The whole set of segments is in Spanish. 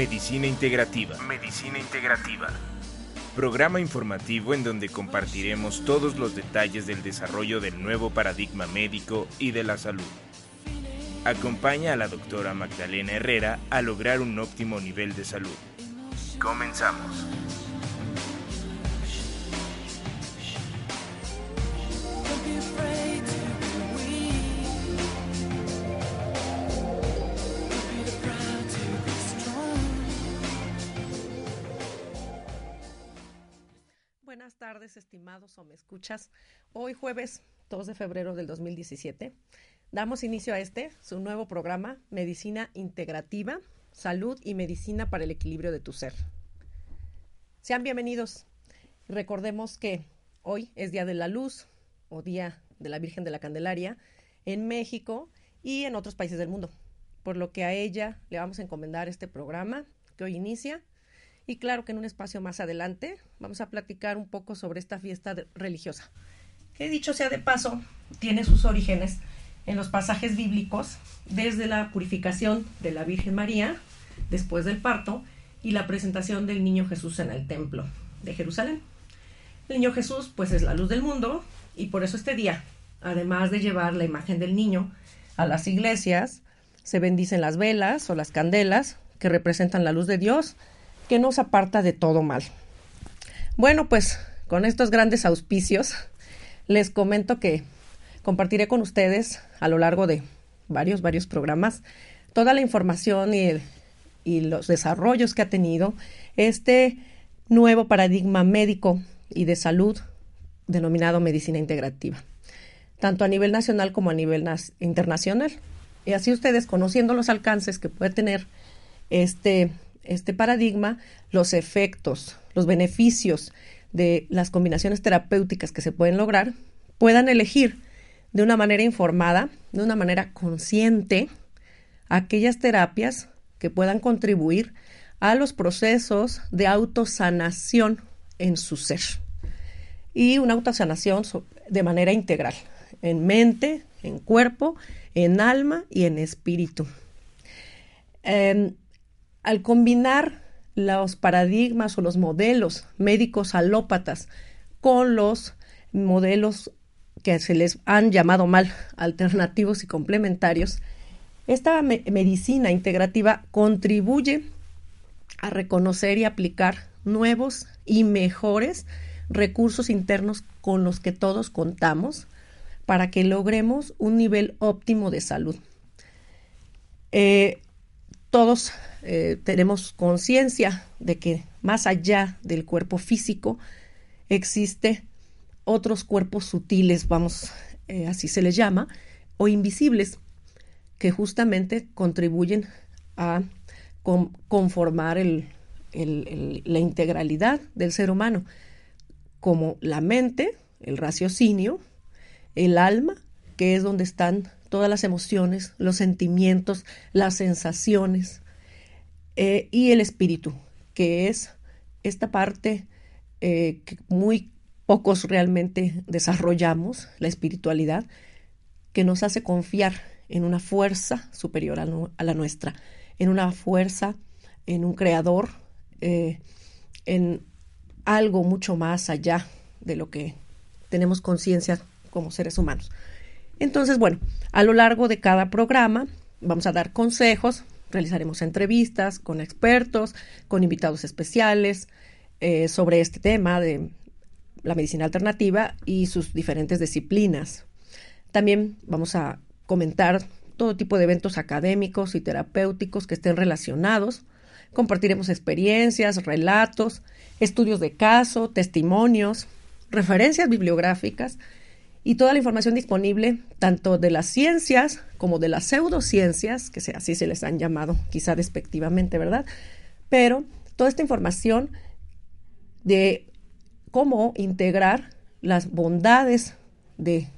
Medicina Integrativa. Medicina Integrativa. Programa informativo en donde compartiremos todos los detalles del desarrollo del nuevo paradigma médico y de la salud. Acompaña a la doctora Magdalena Herrera a lograr un óptimo nivel de salud. Comenzamos. Estimados o me escuchas. Hoy jueves 2 de febrero del 2017 damos inicio a este, su nuevo programa, Medicina Integrativa, Salud y Medicina para el Equilibrio de tu Ser. Sean bienvenidos. Recordemos que hoy es Día de la Luz o Día de la Virgen de la Candelaria en México y en otros países del mundo, por lo que a ella le vamos a encomendar este programa que hoy inicia y claro que en un espacio más adelante vamos a platicar un poco sobre esta fiesta religiosa, que dicho sea de paso, tiene sus orígenes en los pasajes bíblicos desde la purificación de la Virgen María después del parto y la presentación del niño Jesús en el templo de Jerusalén. El niño Jesús pues es la luz del mundo y por eso este día, además de llevar la imagen del niño a las iglesias, se bendicen las velas o las candelas que representan la luz de Dios que nos aparta de todo mal. Bueno, pues con estos grandes auspicios, les comento que compartiré con ustedes a lo largo de varios, varios programas toda la información y, y los desarrollos que ha tenido este nuevo paradigma médico y de salud denominado medicina integrativa, tanto a nivel nacional como a nivel internacional. Y así ustedes, conociendo los alcances que puede tener este este paradigma los efectos, los beneficios de las combinaciones terapéuticas que se pueden lograr, puedan elegir de una manera informada, de una manera consciente, aquellas terapias que puedan contribuir a los procesos de autosanación en su ser. Y una autosanación de manera integral, en mente, en cuerpo, en alma y en espíritu. Em, al combinar los paradigmas o los modelos médicos alópatas con los modelos que se les han llamado mal alternativos y complementarios, esta medicina integrativa contribuye a reconocer y aplicar nuevos y mejores recursos internos con los que todos contamos para que logremos un nivel óptimo de salud. Eh, todos eh, tenemos conciencia de que más allá del cuerpo físico existe otros cuerpos sutiles, vamos, eh, así se les llama, o invisibles, que justamente contribuyen a conformar la integralidad del ser humano, como la mente, el raciocinio, el alma, que es donde están todas las emociones, los sentimientos, las sensaciones, eh, y el espíritu, que es esta parte eh, que muy pocos realmente desarrollamos, la espiritualidad, que nos hace confiar en una fuerza superior a, la nuestra, en una fuerza, en un creador, eh, en algo mucho más allá de lo que tenemos conciencia como seres humanos. Entonces, bueno, a lo largo de cada programa vamos a dar consejos, realizaremos entrevistas con expertos, con invitados especiales eh, sobre este tema de la medicina alternativa y sus diferentes disciplinas. También vamos a comentar todo tipo de eventos académicos y terapéuticos que estén relacionados. Compartiremos experiencias, relatos, estudios de caso, testimonios, referencias bibliográficas y toda la información disponible tanto de las ciencias como de las pseudociencias, que así se les han llamado quizá despectivamente, ¿verdad? Pero toda esta información de cómo integrar las bondades de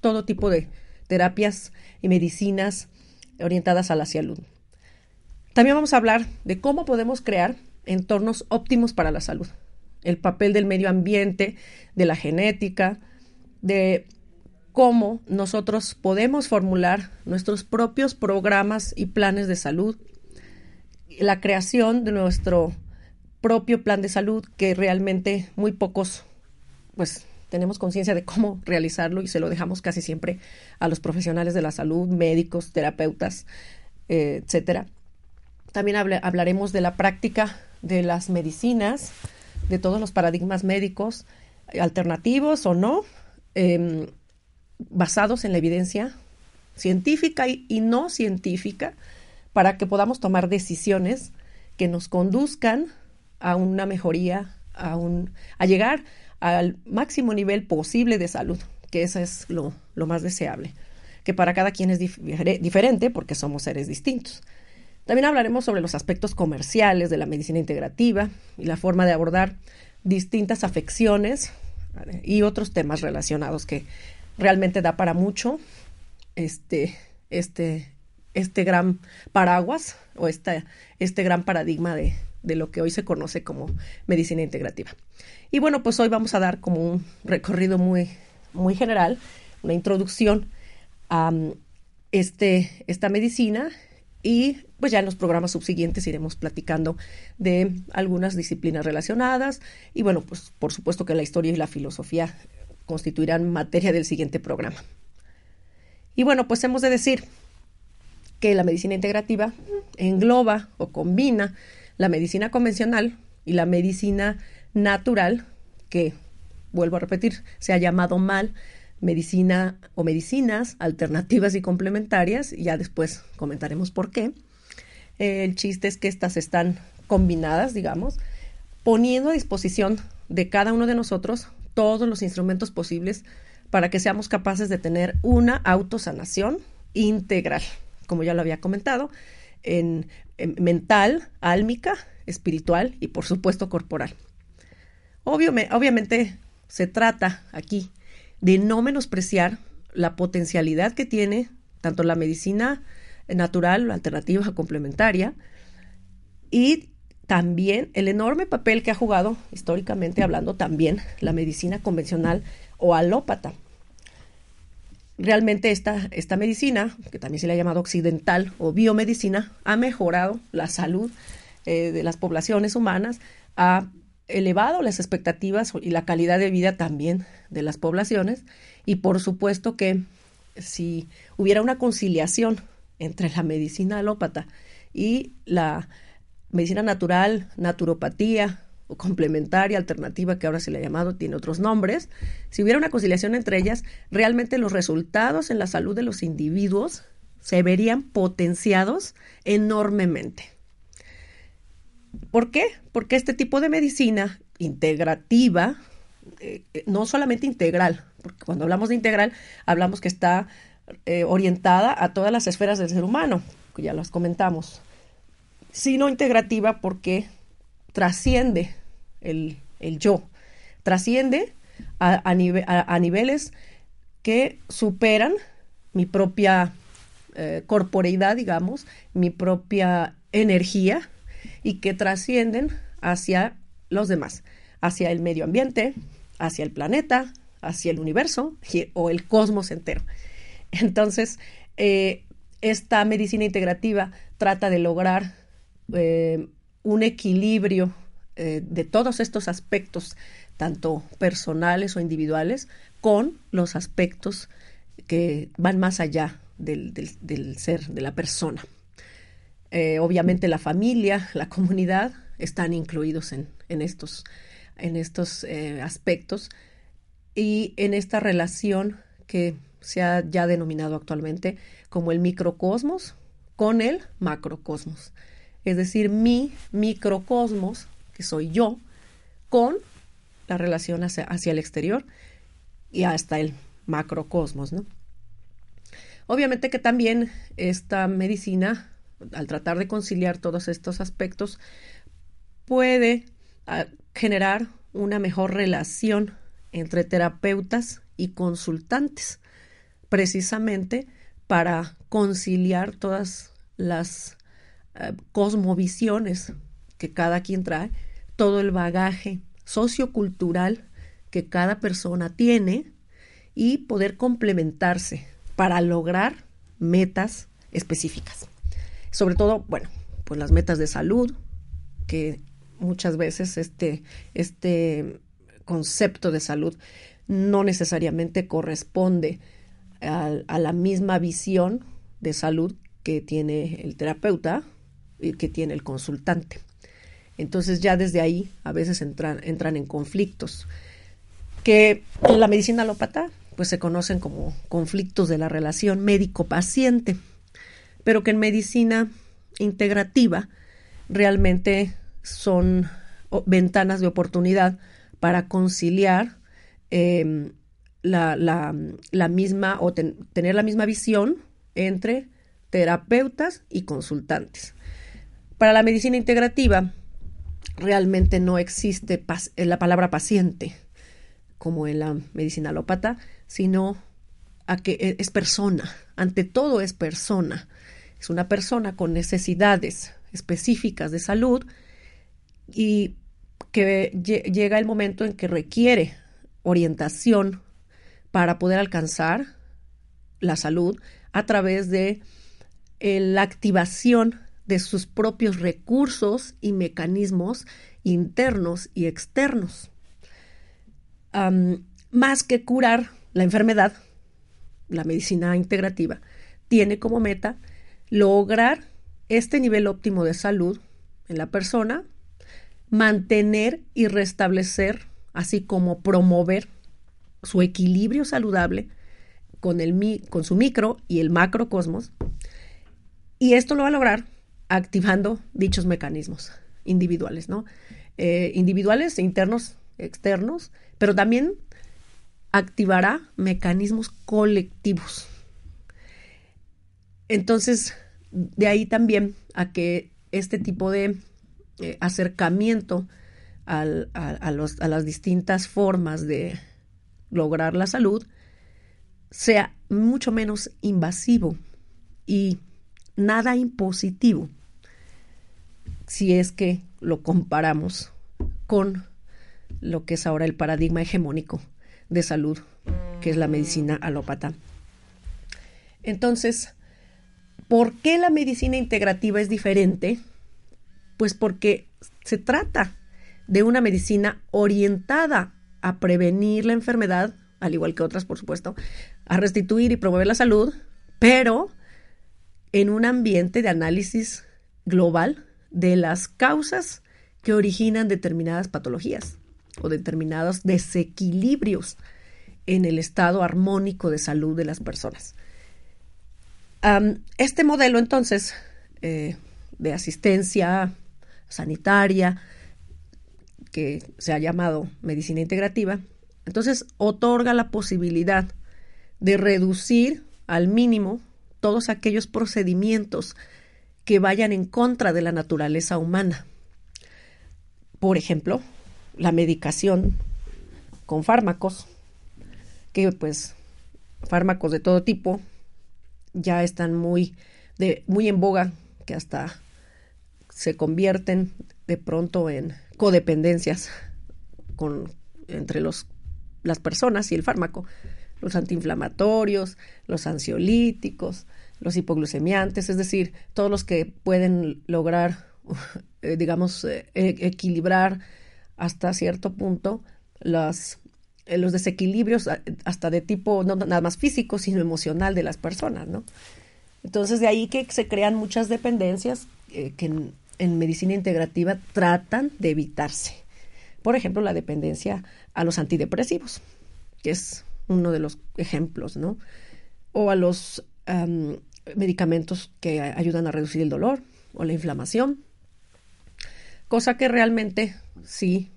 todo tipo de terapias y medicinas orientadas a la salud. También vamos a hablar de cómo podemos crear entornos óptimos para la salud, el papel del medio ambiente, de la genética, de cómo nosotros podemos formular nuestros propios programas y planes de salud la creación de nuestro propio plan de salud que realmente muy pocos pues tenemos conciencia de cómo realizarlo y se lo dejamos casi siempre a los profesionales de la salud, médicos, terapeutas, eh, etcétera. También hablaremos de la práctica de las medicinas, de todos los paradigmas médicos, alternativos o no, em, basados en la evidencia científica y, no científica, para que podamos tomar decisiones que nos conduzcan a una mejoría, a, un, a llegar al máximo nivel posible de salud, que eso es lo, más deseable, que para cada quien es diferente porque somos seres distintos. También hablaremos sobre los aspectos comerciales de la medicina integrativa y la forma de abordar distintas afecciones y otros temas relacionados que realmente da para mucho este, este, este gran paraguas o este gran paradigma de, de lo que hoy se conoce como medicina integrativa. Y bueno, pues hoy vamos a dar como un recorrido muy, muy general, una introducción a um, este, esta medicina y pues ya en los programas subsiguientes iremos platicando de algunas disciplinas relacionadas y bueno, pues por supuesto que la historia y la filosofía constituirán materia del siguiente programa. Y bueno, pues hemos de decir que la medicina integrativa engloba o combina la medicina convencional y la medicina natural, que, vuelvo a repetir, se ha llamado mal medicina o medicinas alternativas y complementarias, y ya después comentaremos por qué. El chiste es que estas están combinadas, digamos, poniendo a disposición de cada uno de nosotros todos los instrumentos posibles para que seamos capaces de tener una autosanación integral, como ya lo había comentado, en, en mental, álmica, espiritual y por supuesto corporal obviamente se trata aquí de no menospreciar la potencialidad que tiene tanto la medicina natural, alternativa complementaria, y también el enorme papel que ha jugado, históricamente hablando, también la medicina convencional o alópata. Realmente esta, esta medicina, que también se le ha llamado occidental o biomedicina, ha mejorado la salud eh, de las poblaciones humanas, ha elevado las expectativas y la calidad de vida también de las poblaciones y por supuesto que si hubiera una conciliación entre la medicina alópata y la medicina natural, naturopatía o complementaria, alternativa, que ahora se le ha llamado, tiene otros nombres, si hubiera una conciliación entre ellas, realmente los resultados en la salud de los individuos se verían potenciados enormemente. ¿Por qué? Porque este tipo de medicina integrativa, eh, no solamente integral, porque cuando hablamos de integral hablamos que está eh, orientada a todas las esferas del ser humano, que ya las comentamos, sino integrativa porque trasciende el, yo, trasciende a, niveles que superan mi propia eh, corporeidad, digamos, mi propia energía, y que trascienden hacia los demás, hacia el medio ambiente, hacia el planeta, hacia el universo o el cosmos entero. Entonces, eh, esta medicina integrativa trata de lograr eh, un equilibrio eh, de todos estos aspectos, tanto personales o individuales, con los aspectos que van más allá del ser, de la persona. Eh, obviamente la familia, la comunidad están incluidos en, estos, en estos eh, aspectos y en esta relación que se ha ya denominado actualmente como el microcosmos con el macrocosmos. Es decir, mi microcosmos, que soy yo, con la relación hacia, hacia el exterior y hasta el macrocosmos, ¿no? Obviamente que también esta medicina al tratar de conciliar todos estos aspectos, puede ah, generar una mejor relación entre terapeutas y consultantes, precisamente para conciliar todas las ah, cosmovisiones que cada quien trae, todo el bagaje sociocultural que cada persona tiene y poder complementarse para lograr metas específicas sobre todo, bueno, pues las metas de salud, que muchas veces este, este concepto de salud no necesariamente corresponde a, la misma visión de salud que tiene el terapeuta y que tiene el consultante. Entonces ya desde ahí a veces entran, entran en conflictos que en la medicina alópata pues se conocen como conflictos de la relación médico-paciente, pero que en medicina integrativa realmente son ventanas de oportunidad para conciliar em, la, la, misma o tener la misma visión entre terapeutas y consultantes. Para la medicina integrativa realmente no existe la palabra paciente como en la medicina alópata, sino que e, es persona, ante todo es persona. Es una persona con necesidades específicas de salud y que llega el momento en que requiere orientación para poder alcanzar la salud a través de eh, la activación de sus propios recursos y mecanismos internos y externos. más que curar la enfermedad, la medicina integrativa tiene como meta lograr este nivel óptimo de salud en la persona, mantener y restablecer, así como promover su equilibrio saludable con, el, con su micro y el macrocosmos. Y esto lo va a lograr activando dichos mecanismos individuales, ¿no? Eh, individuales, internos, externos, pero también activará mecanismos colectivos. Entonces, de ahí también a que este tipo de eh, acercamiento a, a las distintas formas de, lograr la salud sea mucho menos invasivo y nada impositivo si es que lo comparamos con lo que es ahora el paradigma hegemónico de salud, que es la medicina alópata. Entonces, ¿por qué la medicina integrativa es diferente? Pues porque se trata de una medicina orientada a prevenir la enfermedad, al igual que otras, por supuesto, a restituir y promover la salud, pero en un ambiente de análisis global de las causas que originan determinadas patologías o determinados desequilibrios en el estado armónico de salud de las personas. Este modelo, entonces, eh, de asistencia sanitaria, que se ha llamado medicina integrativa, entonces otorga la posibilidad de reducir al mínimo todos aquellos procedimientos que vayan en contra de la naturaleza humana. Por ejemplo, la medicación con fármacos, que pues fármacos de todo tipo ya están muy, de, muy en boga, que hasta se convierten de pronto en codependencias con, entre los, las personas y el fármaco, los antiinflamatorios, los ansiolíticos, los hipoglucemiantes, es decir, todos los que pueden lograr, eh, digamos, eh, equilibrar hasta cierto punto las, los desequilibrios hasta de tipo no nada más físico, sino emocional de las personas, ¿no? Entonces de ahí que se crean muchas dependencias que en medicina integrativa tratan de evitarse. Por ejemplo, la dependencia a los antidepresivos, que es uno de los ejemplos, ¿no? O a los medicamentos que ayudan a reducir el dolor o la inflamación. Cosa que realmente sí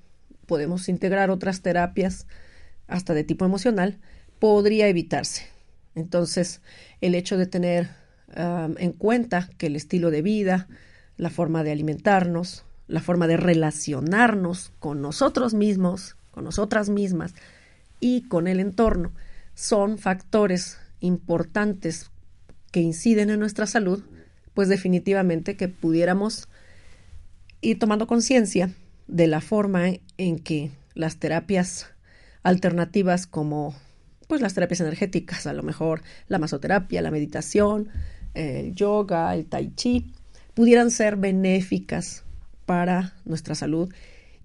podemos integrar otras terapias, hasta de tipo emocional, podría evitarse. Entonces, el hecho de tener en cuenta que el estilo de vida, la forma de alimentarnos, la forma de relacionarnos con nosotros mismos, con nosotras mismas y con el entorno, son factores importantes que inciden en nuestra salud, pues definitivamente que pudiéramos ir tomando conciencia de la forma en que las terapias alternativas como pues las terapias energéticas, a lo mejor la masoterapia, la meditación, el yoga, el tai chi, pudieran ser benéficas para nuestra salud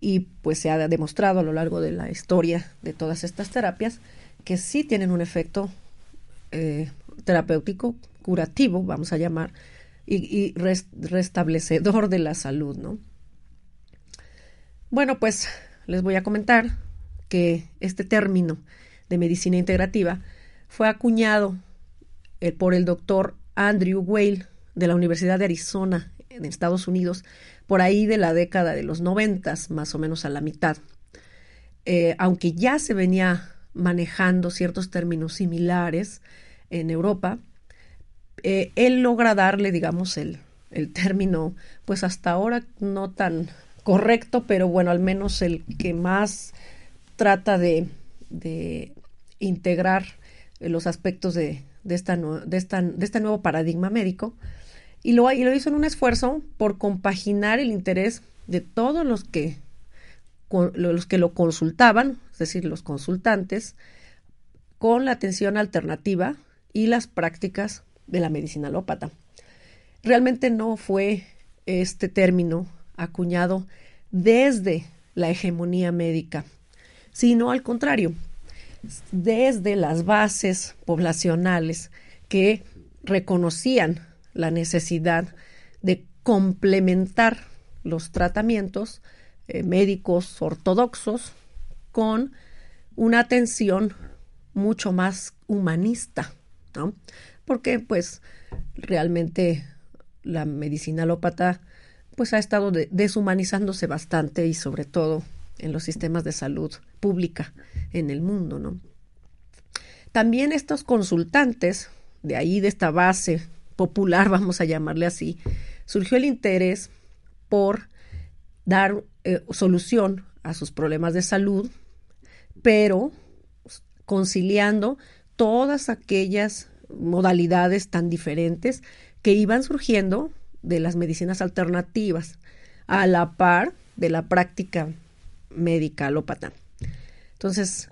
y pues se ha demostrado a lo largo de la historia de todas estas terapias que sí tienen un efecto eh, terapéutico, curativo, vamos a llamar, y, restablecedor de la salud, ¿no? Bueno, pues les voy a comentar que este término de medicina integrativa fue acuñado eh, por el doctor Andrew Weil de la Universidad de Arizona en Estados Unidos por ahí de la década de los noventas, más o menos a la mitad. Eh, aunque ya se venía manejando ciertos términos similares en Europa, eh, él logra darle, digamos, el, el término, pues hasta ahora no tan correcto, pero bueno, al menos el que más trata de, integrar los aspectos de, este nuevo paradigma médico. Y lo, y lo hizo en un esfuerzo por compaginar el interés de todos los que, los que lo consultaban, es decir, los consultantes, con la atención alternativa y las prácticas de la medicina alópata. Realmente no fue este término acuñado desde la hegemonía médica, sino al contrario, desde las bases poblacionales que reconocían la necesidad de complementar los tratamientos eh, médicos ortodoxos con una atención mucho más humanista, ¿no? Porque pues realmente la medicina alópata pues ha estado deshumanizándose bastante y sobre todo en los sistemas de salud pública en el mundo, ¿no? También estos consultantes, de ahí de esta base popular, vamos a llamarle así, surgió el interés por dar eh, solución a sus problemas de salud, pero conciliando todas aquellas modalidades tan diferentes que iban surgiendo de las medicinas alternativas, a la par de la práctica médica. Entonces,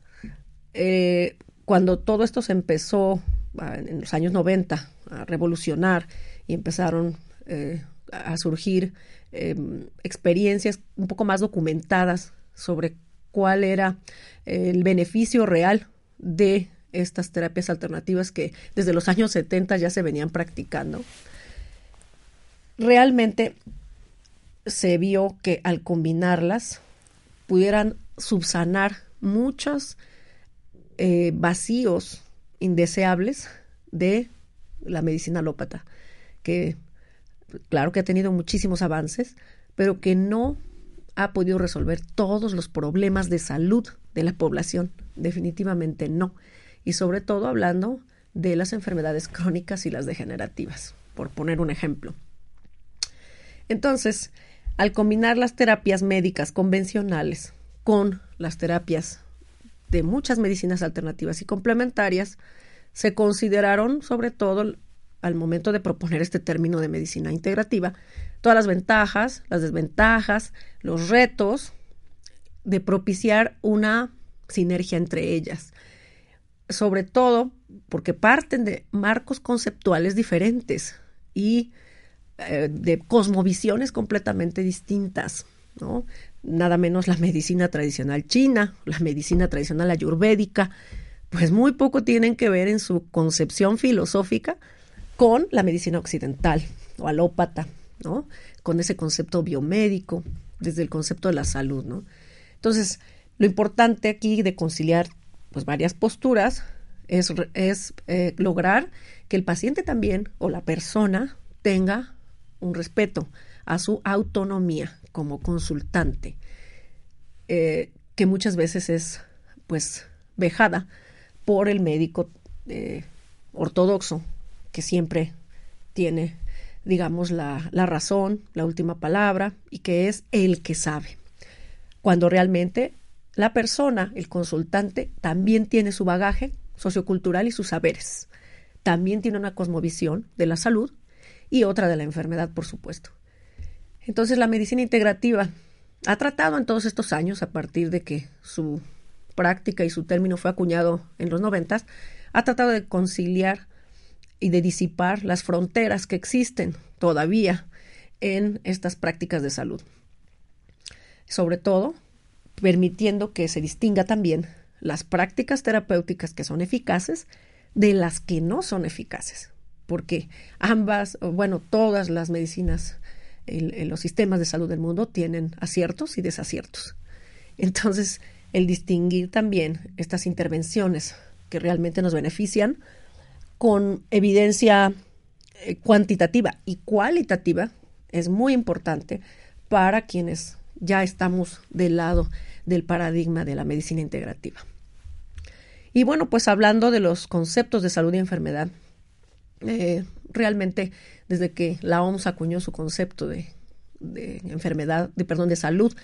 eh, cuando todo esto se empezó ah, en los años 90 a revolucionar y empezaron eh, a surgir em, experiencias un poco más documentadas sobre cuál era el beneficio real de estas terapias alternativas que desde los años 70 ya se venían practicando. Realmente se vio que al combinarlas pudieran subsanar muchos eh, vacíos indeseables de la medicina alópata, que claro que ha tenido muchísimos avances, pero que no ha podido resolver todos los problemas de salud de la población. Definitivamente no. Y sobre todo hablando de las enfermedades crónicas y las degenerativas, por poner un ejemplo. Entonces, al combinar las terapias médicas convencionales con las terapias de muchas medicinas alternativas y complementarias, se consideraron sobre todo al momento de proponer este término de medicina integrativa, todas las ventajas, las desventajas, los retos de propiciar una sinergia entre ellas. Sobre todo porque parten de marcos conceptuales diferentes y eh, de cosmovisiones completamente distintas, ¿no? Nada menos la medicina tradicional china, la medicina tradicional ayurvédica, pues muy poco tienen que ver en su concepción filosófica con la medicina occidental o alópata, ¿no? Con ese concepto biomédico, desde el concepto de la salud, ¿no? Entonces, lo importante aquí de conciliar pues varias posturas es, es eh, lograr que el paciente también o la persona tenga un respeto a su autonomía como consultante, eh, que muchas veces es pues vejada por el médico eh, ortodoxo que siempre tiene, digamos, la, la razón, la última palabra y que es el que sabe. Cuando realmente la persona, el consultante, también tiene su bagaje sociocultural y sus saberes. También tiene una cosmovisión de la salud y otra de la enfermedad, por supuesto. Entonces, la medicina integrativa ha tratado en todos estos años, a partir de que su práctica y su término fue acuñado en los noventas, ha tratado de conciliar y de disipar las fronteras que existen todavía en estas prácticas de salud. Sobre todo, permitiendo que se distinga también las prácticas terapéuticas que son eficaces de las que no son eficaces, porque ambas, bueno, todas las medicinas, los sistemas de salud del mundo tienen aciertos y desaciertos. Entonces, el distinguir también estas intervenciones que realmente nos benefician con evidencia eh, cuantitativa y cualitativa es muy importante para quienes ya estamos del lado del paradigma de la medicina integrativa. Y bueno, pues hablando de los conceptos de salud y enfermedad, eh, realmente desde que la OMS acuñó su concepto de, enfermedad, de perdón, de salud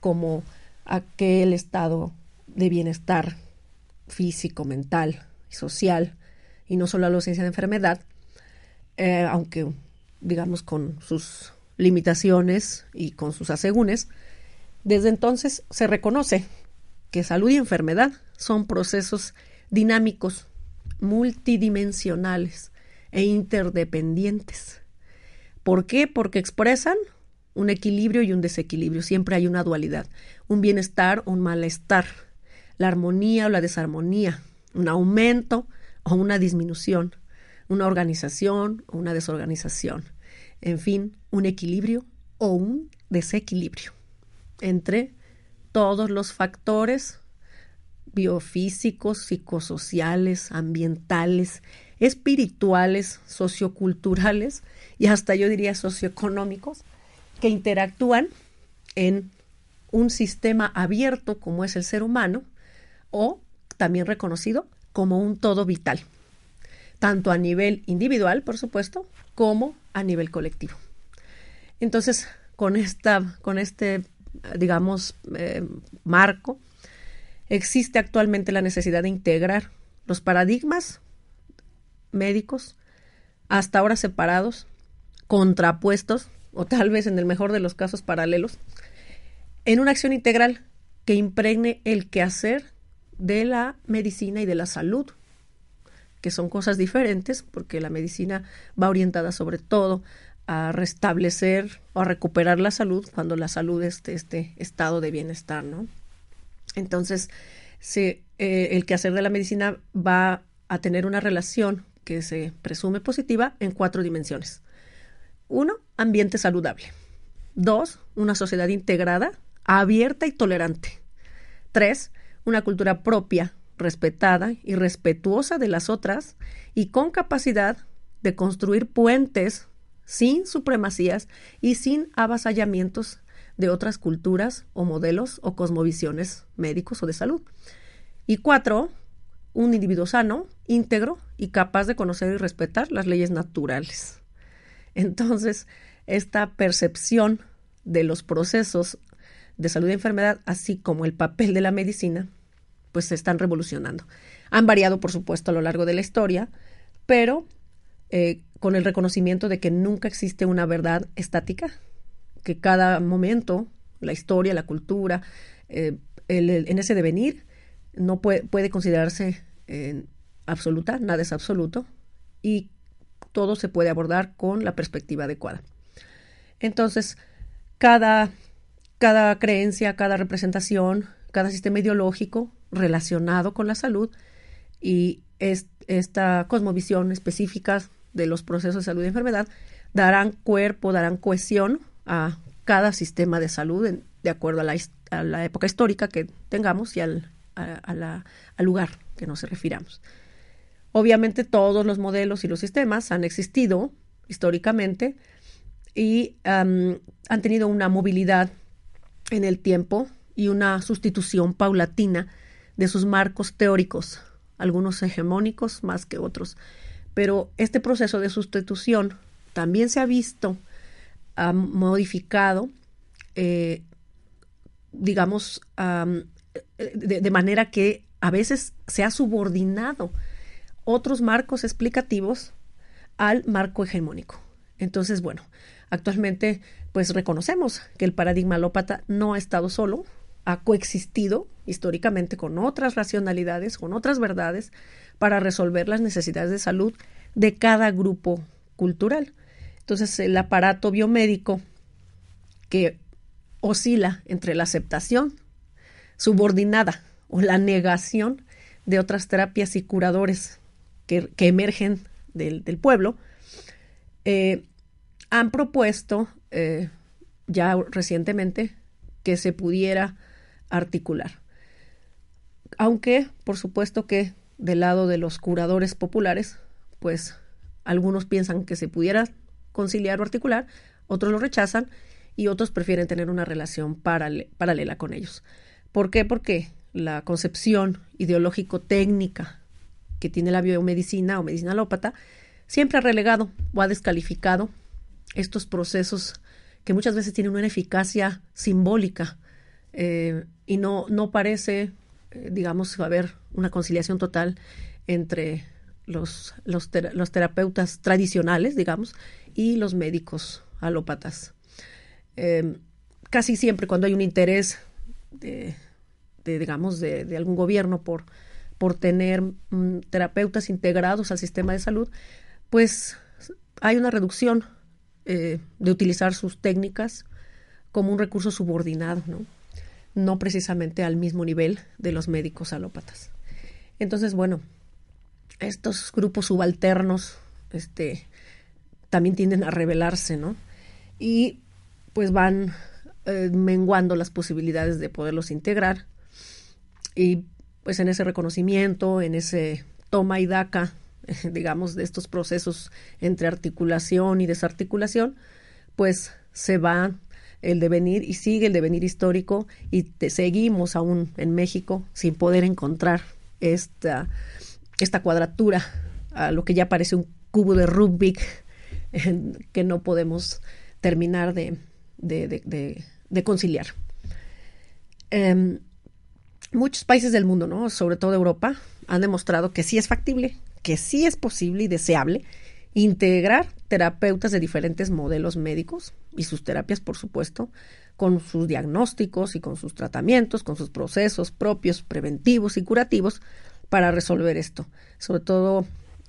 como aquel estado de bienestar físico, mental y social, y no solo la ausencia de enfermedad, eh, aunque digamos con sus limitaciones y con sus asegúnes, desde entonces se reconoce que salud y enfermedad son procesos dinámicos, multidimensionales e interdependientes. ¿Por qué? Porque expresan un equilibrio y un desequilibrio. Siempre hay una dualidad, un bienestar o un malestar, la armonía o la desarmonía, un aumento o una disminución, una organización o una desorganización. En fin, un equilibrio o un desequilibrio entre todos los factores biofísicos, psicosociales, ambientales, espirituales, socioculturales y hasta yo diría socioeconómicos que interactúan en un sistema abierto como es el ser humano o también reconocido como un todo vital, tanto a nivel individual, por supuesto, como a nivel colectivo. Entonces, con, esta, con este, digamos, eh, marco, existe actualmente la necesidad de integrar los paradigmas médicos, hasta ahora separados, contrapuestos, o tal vez en el mejor de los casos paralelos, en una acción integral que impregne el quehacer de la medicina y de la salud, que son cosas diferentes, porque la medicina va orientada sobre todo a restablecer o a recuperar la salud cuando la salud es de este estado de bienestar, ¿no? Entonces, eh, el quehacer de la medicina va a tener una relación que se presume positiva en cuatro dimensiones. Uno, ambiente saludable. Dos, una sociedad integrada, abierta y tolerante. Tres, una cultura propia, respetada y respetuosa de las otras y con capacidad de construir puentes sin supremacías y sin avasallamientos de otras culturas o modelos o cosmovisiones médicos o de salud. Y cuatro, un individuo sano, íntegro y capaz de conocer y respetar las leyes naturales. Entonces, esta percepción de los procesos de salud y enfermedad, así como el papel de la medicina, pues se están revolucionando. Han variado, por supuesto, a lo largo de la historia, pero eh, con el reconocimiento de que nunca existe una verdad estática, que cada momento, la historia, la cultura, eh, en ese devenir, no puede, considerarse absoluta, nada es absoluto, y todo se puede abordar con la perspectiva adecuada. Entonces, cada, cada creencia, cada representación, cada sistema ideológico relacionado con la salud y esta cosmovisión específica de los procesos de salud y enfermedad darán cuerpo, darán cohesión a cada sistema de salud de acuerdo a la, época histórica que tengamos y al, lugar que nos refiramos. Obviamente todos los modelos y los sistemas han existido históricamente y han tenido una movilidad en el tiempo y una sustitución paulatina de sus marcos teóricos, algunos hegemónicos más que otros. Pero este proceso de sustitución también se ha visto ha modificado, eh, digamos, de, manera que a veces se ha subordinado otros marcos explicativos al marco hegemónico. Entonces, bueno, actualmente pues reconocemos que el paradigma alópata no ha estado solo, ha coexistido históricamente con otras racionalidades, con otras verdades, para resolver las necesidades de salud de cada grupo cultural. Entonces, el aparato biomédico que oscila entre la aceptación subordinada o la negación de otras terapias y curadores que, emergen del, pueblo, eh, han propuesto eh, ya recientemente que se pudiera articular. Aunque, por supuesto que del lado de los curadores populares, pues algunos piensan que se pudiera conciliar o articular, otros lo rechazan y otros prefieren tener una relación paralela con ellos. ¿Por qué? Porque la concepción ideológico-técnica que tiene la biomedicina o medicina alópata siempre ha relegado o ha descalificado estos procesos que muchas veces tienen una eficacia simbólica eh, y no, no parece, eh, digamos, haber una conciliación total entre los, los, terapeutas tradicionales, digamos, y los médicos alópatas. Em, casi siempre cuando hay un interés de, digamos, de, algún gobierno por, por tener mm, terapeutas integrados al sistema de salud, pues hay una reducción eh, de utilizar sus técnicas como un recurso subordinado, ¿no? no precisamente al mismo nivel de los médicos alópatas. Entonces, bueno, estos grupos subalternos este, también tienden a rebelarse, ¿no? Y pues van eh, menguando las posibilidades de poderlos integrar. Y pues en ese reconocimiento, en ese toma y daca, digamos, de estos procesos entre articulación y desarticulación, pues se va el devenir y sigue el devenir histórico y seguimos aún en México sin poder encontrar esta esta cuadratura a lo que ya parece un cubo de Rubik que no podemos terminar de, conciliar. Em, muchos países del mundo, ¿no? sobre todo Europa, han demostrado que sí es factible, que sí es posible y deseable integrar terapeutas de diferentes modelos médicos y sus terapias, por supuesto, con sus diagnósticos y con sus tratamientos, con sus procesos propios, preventivos y curativos, para resolver esto. Sobre todo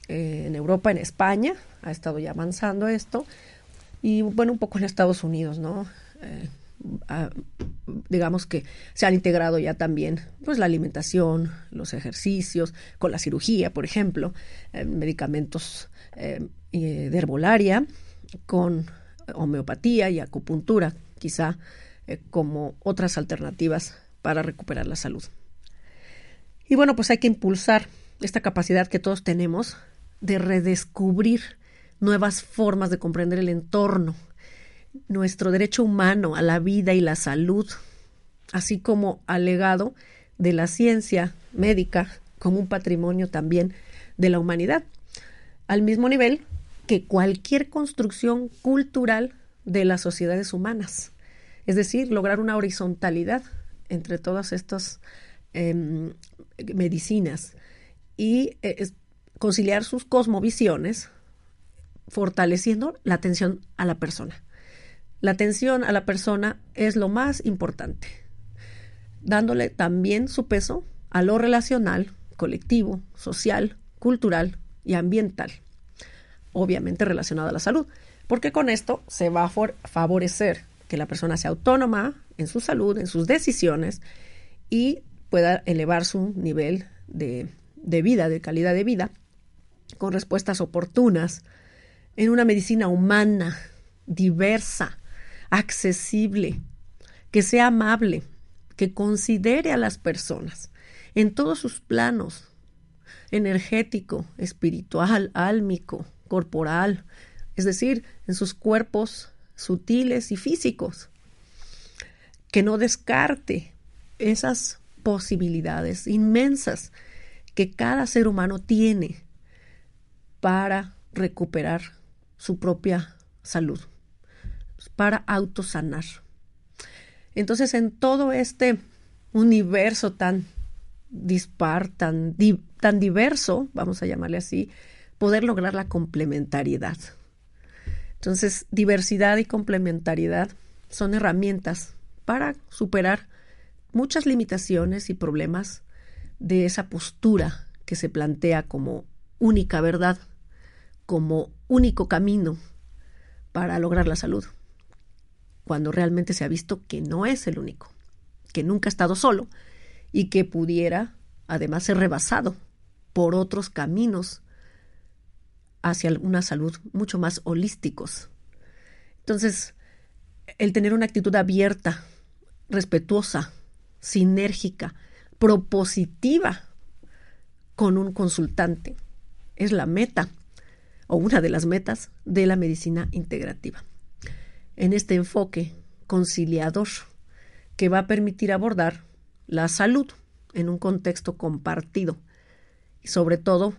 eh, en Europa, en España, ha estado ya avanzando esto. Y bueno, un poco en Estados Unidos, ¿no? Eh, digamos que se han integrado ya también pues la alimentación, los ejercicios, con la cirugía, por ejemplo, eh, medicamentos de herbolaria, con homeopatía y acupuntura, quizá como otras alternativas para recuperar la salud. Y bueno, pues hay que impulsar esta capacidad que todos tenemos de redescubrir nuevas formas de comprender el entorno, nuestro derecho humano a la vida y la salud, así como al legado de la ciencia médica como un patrimonio también de la humanidad, al mismo nivel que cualquier construcción cultural de las sociedades humanas. Es decir, lograr una horizontalidad entre todas estas Em, medicinas y eh, conciliar sus cosmovisiones, fortaleciendo la atención a la persona. La atención a la persona es lo más importante, dándole también su peso a lo relacional, colectivo, social, cultural y ambiental, obviamente relacionado a la salud, porque con esto se va a favorecer que la persona sea autónoma en su salud, en sus decisiones y pueda elevar su nivel de, vida, de calidad de vida, con respuestas oportunas, en una medicina humana, diversa, accesible, que sea amable, que considere a las personas en todos sus planos, energético, espiritual, álmico, corporal, es decir, en sus cuerpos sutiles y físicos, que no descarte esas posibilidades inmensas que cada ser humano tiene para recuperar su propia salud, para autosanar. Entonces, en todo este universo tan dispar, tan, tan diverso, vamos a llamarle así, poder lograr la complementariedad. Entonces, diversidad y complementariedad son herramientas para superar muchas limitaciones y problemas de esa postura que se plantea como única verdad, como único camino para lograr la salud, cuando realmente se ha visto que no es el único, que nunca ha estado solo y que pudiera además ser rebasado por otros caminos hacia una salud mucho más holísticos. Entonces, el tener una actitud abierta, respetuosa, sinérgica, propositiva con un consultante es la meta o una de las metas de la medicina integrativa. En este enfoque conciliador que va a permitir abordar la salud en un contexto compartido y sobre todo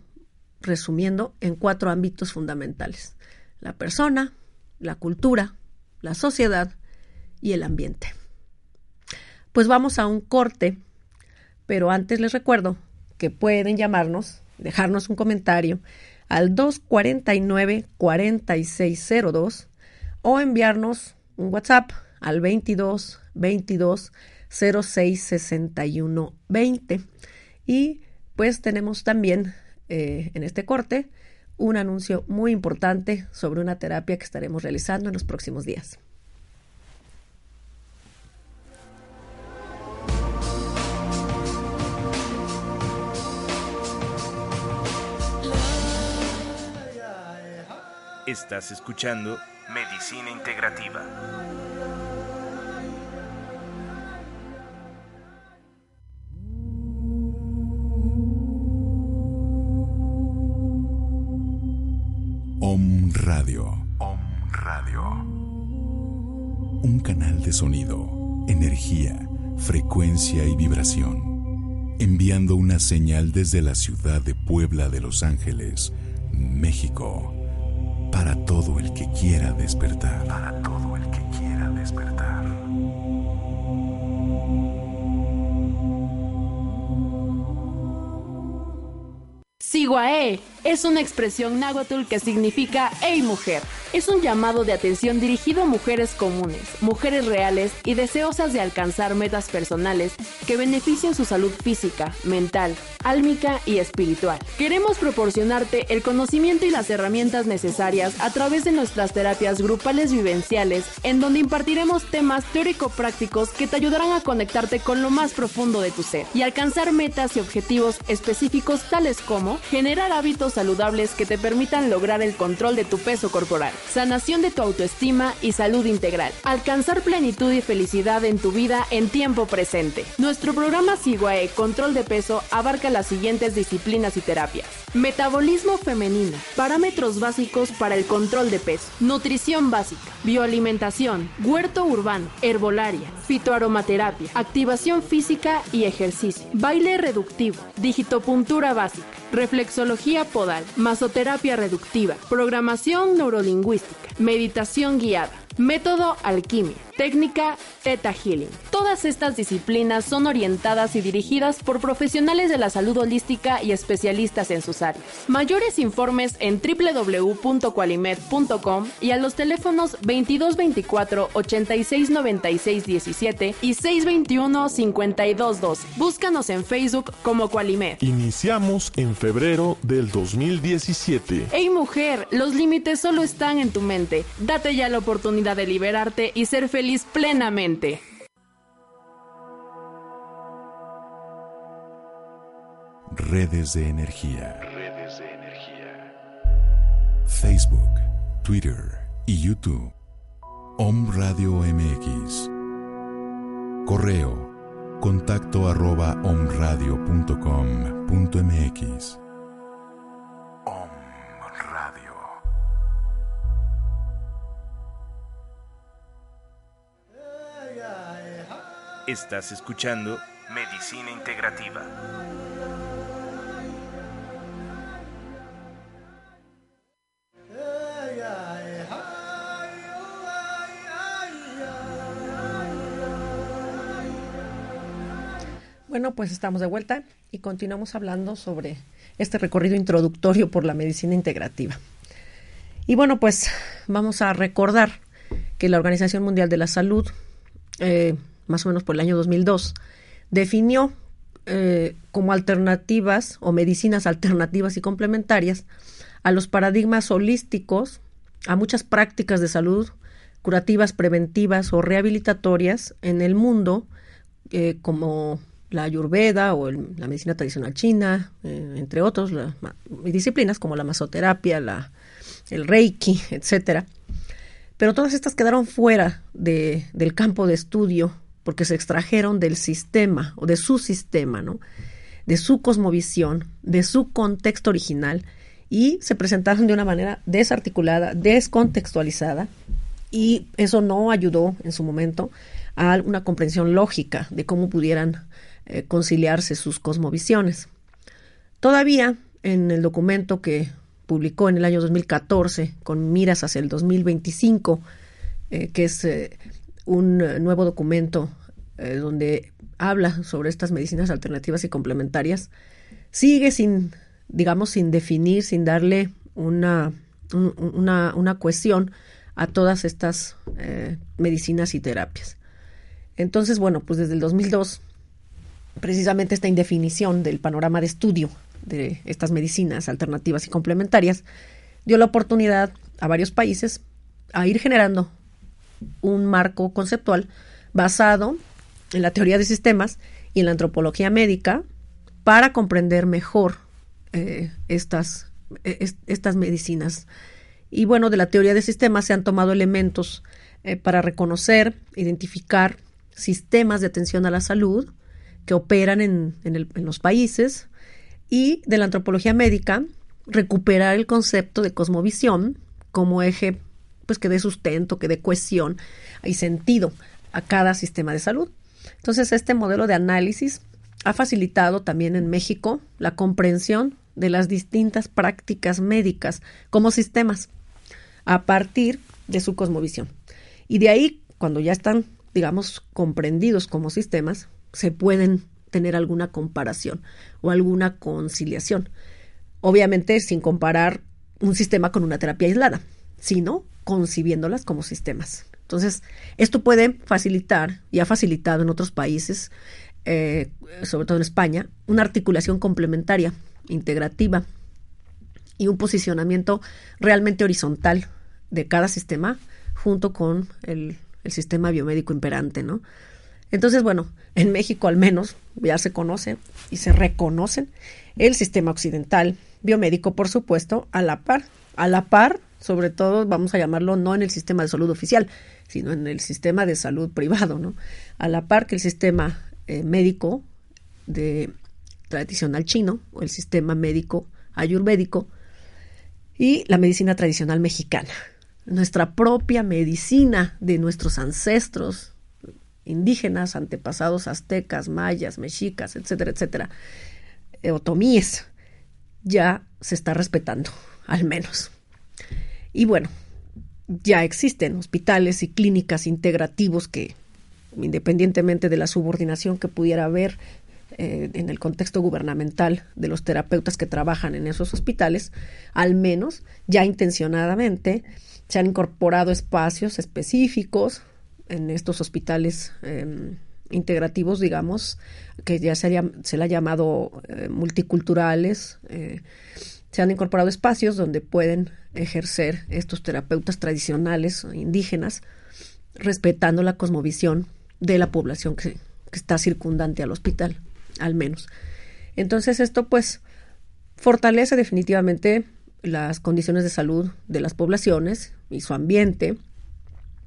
resumiendo en cuatro ámbitos fundamentales. La persona, la cultura, la sociedad y el ambiente. Pues vamos a un corte, pero antes les recuerdo que pueden llamarnos, dejarnos un comentario al 249-4602 o enviarnos un WhatsApp al 22 22 06 61 20. Y pues tenemos también eh, en este corte un anuncio muy importante sobre una terapia que estaremos realizando en los próximos días. Estás escuchando Medicina Integrativa. Om Radio. Om Radio. Un canal de sonido, energía, frecuencia y vibración. Enviando una señal desde la ciudad de Puebla de Los Ángeles, México para todo el que quiera despertar. Para todo el que quiera despertar. Siguae es una expresión náhuatl que significa Hey mujer. Es un llamado de atención dirigido a mujeres comunes, mujeres reales y deseosas de alcanzar metas personales que beneficien su salud física, mental, álmica y espiritual. Queremos proporcionarte el conocimiento y las herramientas necesarias a través de nuestras terapias grupales vivenciales, en donde impartiremos temas teórico-prácticos que te ayudarán a conectarte con lo más profundo de tu ser y alcanzar metas y objetivos específicos tales como generar hábitos saludables que te permitan lograr el control de tu peso corporal, sanación de tu autoestima y salud integral, alcanzar plenitud y felicidad en tu vida en tiempo presente. Nuestro programa Siguae Control de Peso abarca las siguientes disciplinas y terapias. Metabolismo femenino, parámetros básicos para el control de peso, nutrición básica, bioalimentación, huerto urbano, herbolaria, fitoaromaterapia, activación física y ejercicio, baile reductivo, digitopuntura básica, reflexología podal, masoterapia reductiva, programación neurolingüística, meditación guiada, método alquimia técnica Theta Healing. Todas estas disciplinas son orientadas y dirigidas por profesionales de la salud holística y especialistas en sus áreas. Mayores informes en www.qualimed.com y a los teléfonos 2224 8696 17 y 621 5212. Búscanos en Facebook como Qualimed. Iniciamos en febrero del 2017. Hey mujer, los límites solo están en tu mente. Date ya la oportunidad de liberarte y ser feliz plenamente. Redes de energía. Redes de energía. Facebook, Twitter y YouTube. Om Radio MX. Correo. Contacto arroba omradio.com.mx. Estás escuchando Medicina Integrativa. Bueno, pues estamos de vuelta y continuamos hablando sobre este recorrido introductorio por la medicina integrativa. Y bueno, pues vamos a recordar que la Organización Mundial de la Salud eh, más o menos por el año 2002, definió eh, como alternativas o medicinas alternativas y complementarias a los paradigmas holísticos a muchas prácticas de salud curativas, preventivas o rehabilitatorias en el mundo, eh, como la ayurveda o la medicina tradicional china, eh, entre otros, disciplinas como la masoterapia, la, el reiki, etcétera. Pero todas estas quedaron fuera de, del campo de estudio porque se extrajeron del sistema o de su sistema, ¿no? de su cosmovisión, de su contexto original y se presentaron de una manera desarticulada, descontextualizada y eso no ayudó en su momento a una comprensión lógica de cómo pudieran eh, conciliarse sus cosmovisiones. Todavía en el documento que publicó en el año 2014 con miras hacia el 2025, eh, que es eh, un nuevo documento donde habla sobre estas medicinas alternativas y complementarias, sigue sin, digamos, sin definir, sin darle una, una, una cuestión a todas estas medicinas y terapias. Entonces, bueno, pues desde el 2002 precisamente esta indefinición del panorama de estudio de estas medicinas alternativas y complementarias dio la oportunidad a varios países a ir generando un marco conceptual basado en la teoría de sistemas y en la antropología médica para comprender mejor eh, estas, e, estas medicinas. Y bueno, de la teoría de sistemas se han tomado elementos eh, para reconocer, identificar sistemas de atención a la salud, que operan en, los países y de la antropología médica recuperar el concepto de cosmovisión como eje pues que dé sustento, que dé cohesión y sentido a cada sistema de salud. Entonces, este modelo de análisis ha facilitado también en México la comprensión de las distintas prácticas médicas como sistemas a partir de su cosmovisión. Y de ahí, cuando ya están, digamos, comprendidos como sistemas, se pueden tener alguna comparación o alguna conciliación. Obviamente sin comparar un sistema con una terapia aislada, sino concibiéndolas como sistemas. Entonces, esto puede facilitar, y ha facilitado en otros países, eh, sobre todo en España, una articulación complementaria, integrativa y un posicionamiento realmente horizontal de cada sistema junto con el, sistema biomédico imperante, ¿no? Entonces, bueno, en México al menos ya se conoce y se reconocen el sistema occidental biomédico, por supuesto, a la par, a la par, sobre todo vamos a llamarlo no en el sistema de salud oficial, sino en el sistema de salud privado, ¿no? A la par que el sistema eh, médico de tradicional chino o el sistema médico ayurvédico y la medicina tradicional mexicana. Nuestra propia medicina de nuestros ancestros, indígenas, antepasados aztecas, mayas, mexicas, etcétera, etcétera, eh, otomíes, ya se está respetando, al menos. Y bueno, ya existen hospitales y clínicas integrativos que, independientemente de la subordinación que pudiera haber eh, en el contexto gubernamental de los terapeutas que trabajan en esos hospitales, al menos ya intencionadamente se han incorporado espacios específicos en estos hospitales em, integrativos, digamos, que ya se, le ha llamado eh, multiculturales, eh, se han incorporado espacios donde pueden ejercer estos terapeutas tradicionales indígenas, respetando la cosmovisión de la población que, está circundante al hospital, al menos. Entonces esto pues fortalece definitivamente las condiciones de salud de las poblaciones y su ambiente,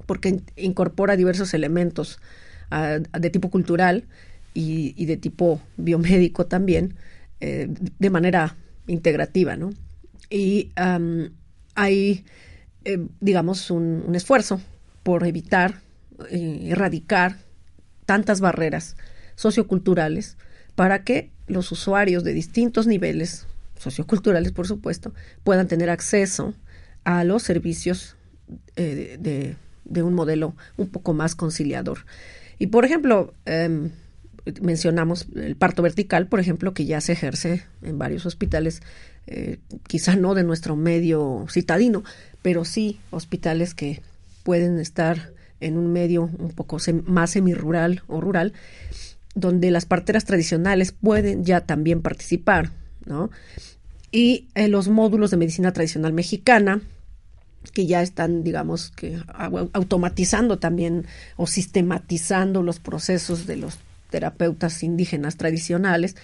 porque incorpora diversos elementos ah, de tipo cultural y, de tipo biomédico también, eh, de manera integrativa, ¿no? Y hay, eh, digamos, un, esfuerzo por evitar, eh, erradicar tantas barreras socioculturales para que los usuarios de distintos niveles socioculturales, por supuesto, puedan tener acceso a los servicios de, de un modelo un poco más conciliador. Y por ejemplo, em, mencionamos el parto vertical, por ejemplo, que ya se ejerce en varios hospitales, eh, quizá no de nuestro medio citadino, pero sí hospitales que pueden estar en un medio un poco más semirural o rural, donde las parteras tradicionales pueden ya también participar, ¿no? Y en los módulos de medicina tradicional mexicana, que ya están, digamos, que automatizando también o sistematizando los procesos de los terapeutas indígenas tradicionales,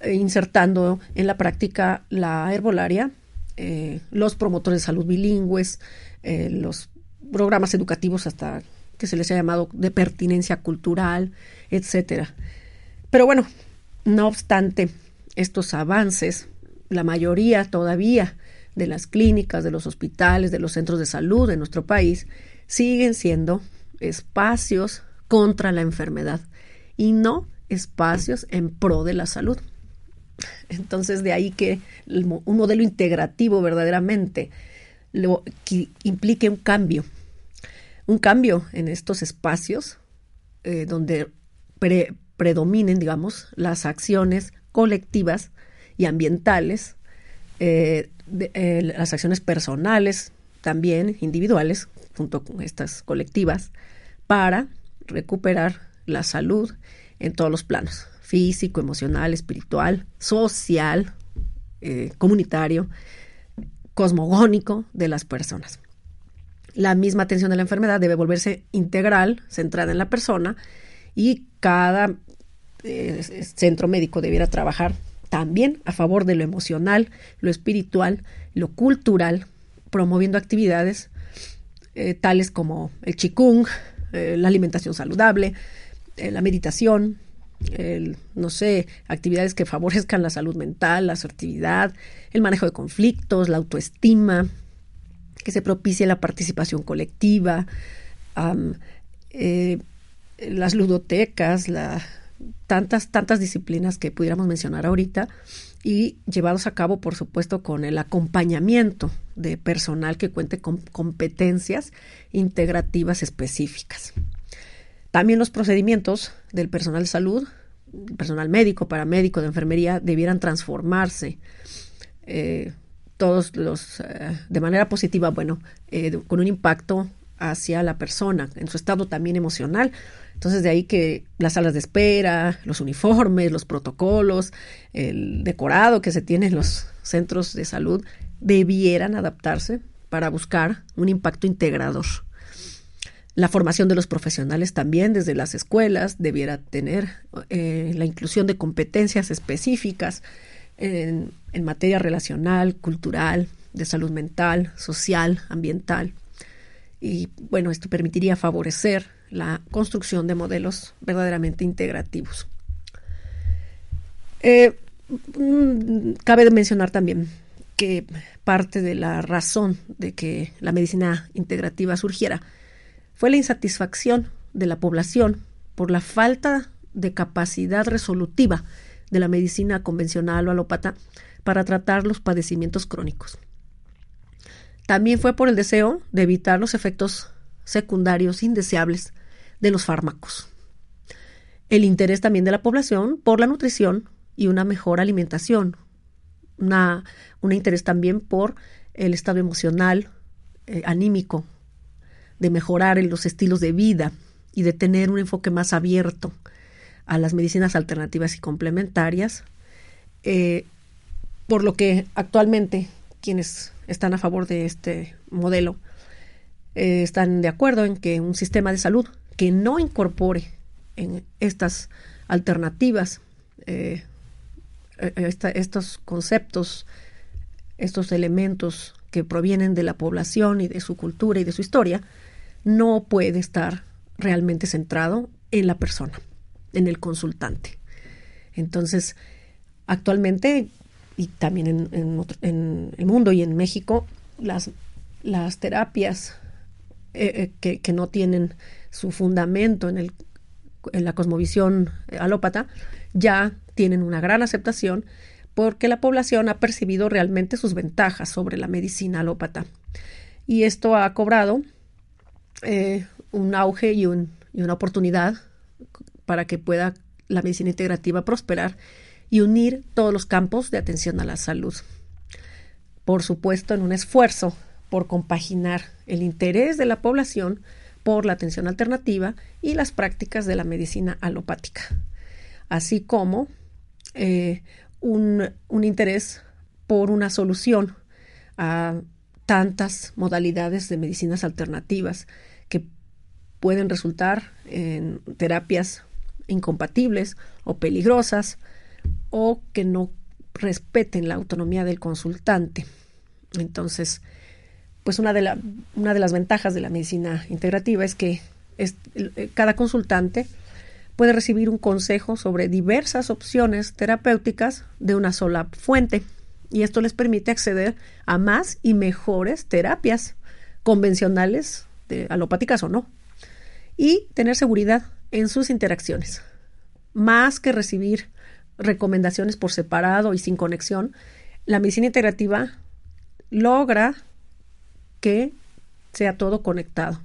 eh, insertando en la práctica la herbolaria, eh, los promotores de salud bilingües, eh, los programas educativos hasta que se les ha llamado de pertinencia cultural, etcétera. Pero bueno, no obstante estos avances, la mayoría todavía de las clínicas, de los hospitales, de los centros de salud de nuestro país siguen siendo espacios contra la enfermedad y no espacios en pro de la salud. Entonces, de ahí que un modelo integrativo verdaderamente lo, que implique un cambio, un cambio en estos espacios eh, donde predominen, digamos, las acciones colectivas y ambientales, eh, eh, las acciones personales, también individuales, junto con estas colectivas, para recuperar la salud en todos los planos, físico, emocional, espiritual, social, eh, comunitario, cosmogónico de las personas. La misma atención de la enfermedad debe volverse integral, centrada en la persona, y cada eh, centro médico debiera trabajar también a favor de lo emocional, lo espiritual, lo cultural, promoviendo actividades eh, tales como el chikung, la alimentación saludable, la meditación, no sé, actividades que favorezcan la salud mental, la asertividad, el manejo de conflictos, la autoestima, que se propicie la participación colectiva, eh, las ludotecas, tantas, tantas disciplinas que pudiéramos mencionar ahorita y llevados a cabo, por supuesto, con el acompañamiento de personal que cuente con competencias integrativas específicas. También los procedimientos del personal de salud, personal médico, paramédico, de enfermería, debieran transformarse. Eh, todos los eh, de manera positiva, bueno, eh, con un impacto hacia la persona, en su estado también emocional. Entonces, de ahí que las salas de espera, los uniformes, los protocolos, el decorado que se tiene en los centros de salud, debieran adaptarse para buscar un impacto integrador. La formación de los profesionales también desde las escuelas debiera tener eh, la inclusión de competencias específicas en, materia relacional, cultural, de salud mental, social, ambiental. Y bueno, esto permitiría favorecer la construcción de modelos verdaderamente integrativos. Eh, mm, cabe mencionar también que parte de la razón de que la medicina integrativa surgiera fue la insatisfacción de la población por la falta de capacidad resolutiva de la medicina convencional o alópata para tratar los padecimientos crónicos. También fue por el deseo de evitar los efectos secundarios indeseables de los fármacos. El interés también de la población por la nutrición y una mejor alimentación. un interés también por el estado emocional, eh, anímico de mejorar en los estilos de vida y de tener un enfoque más abierto a las medicinas alternativas y complementarias, eh, por lo que actualmente quienes están a favor de este modelo eh, están de acuerdo en que un sistema de salud que no incorpore en estas alternativas eh, estos conceptos, estos elementos que provienen de la población y de su cultura y de su historia, no puede estar realmente centrado en la persona, en el consultante. Entonces, actualmente, y también en, el mundo y en México, las, terapias eh, eh, que, no tienen su fundamento en, en la cosmovisión alópata ya tienen una gran aceptación porque la población ha percibido realmente sus ventajas sobre la medicina alópata. Y esto ha cobrado eh, un auge y, una oportunidad para que pueda la medicina integrativa prosperar y unir todos los campos de atención a la salud. Por supuesto, en un esfuerzo por compaginar el interés de la población por la atención alternativa y las prácticas de la medicina alopática, así como eh, un, un, interés por una solución a tantas modalidades de medicinas alternativas que pueden resultar en terapias incompatibles o peligrosas o que no respeten la autonomía del consultante. Entonces, pues una de, las ventajas de la medicina integrativa es que cada consultante puede recibir un consejo sobre diversas opciones terapéuticas de una sola fuente y esto les permite acceder a más y mejores terapias convencionales, de, alopáticas o no, y tener seguridad en sus interacciones. Más que recibir recomendaciones por separado y sin conexión, la medicina integrativa logra que sea todo conectado.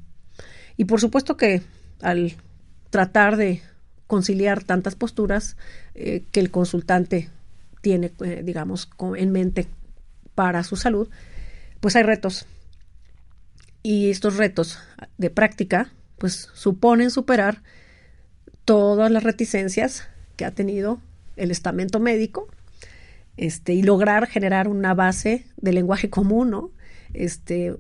Y por supuesto que al tratar de conciliar tantas posturas eh, que el consultante tiene, eh, digamos, en mente para su salud, pues hay retos. Y estos retos de práctica, pues suponen superar todas las reticencias que ha tenido el estamento médico este, y lograr generar una base de lenguaje común, ¿no? Este,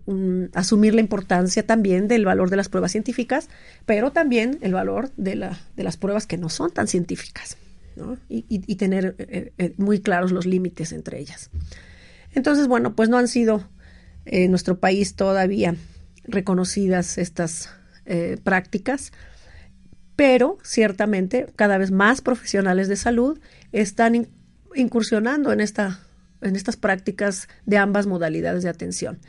asumir la importancia también del valor de las pruebas científicas, pero también el valor de, la, de las pruebas que no son tan científicas, y, tener eh, eh, muy claros los límites entre ellas. Entonces, bueno, pues no han sido en nuestro país todavía reconocidas estas eh, prácticas pero ciertamente cada vez más profesionales de salud están incursionando en, esta, en estas prácticas de ambas modalidades de atención,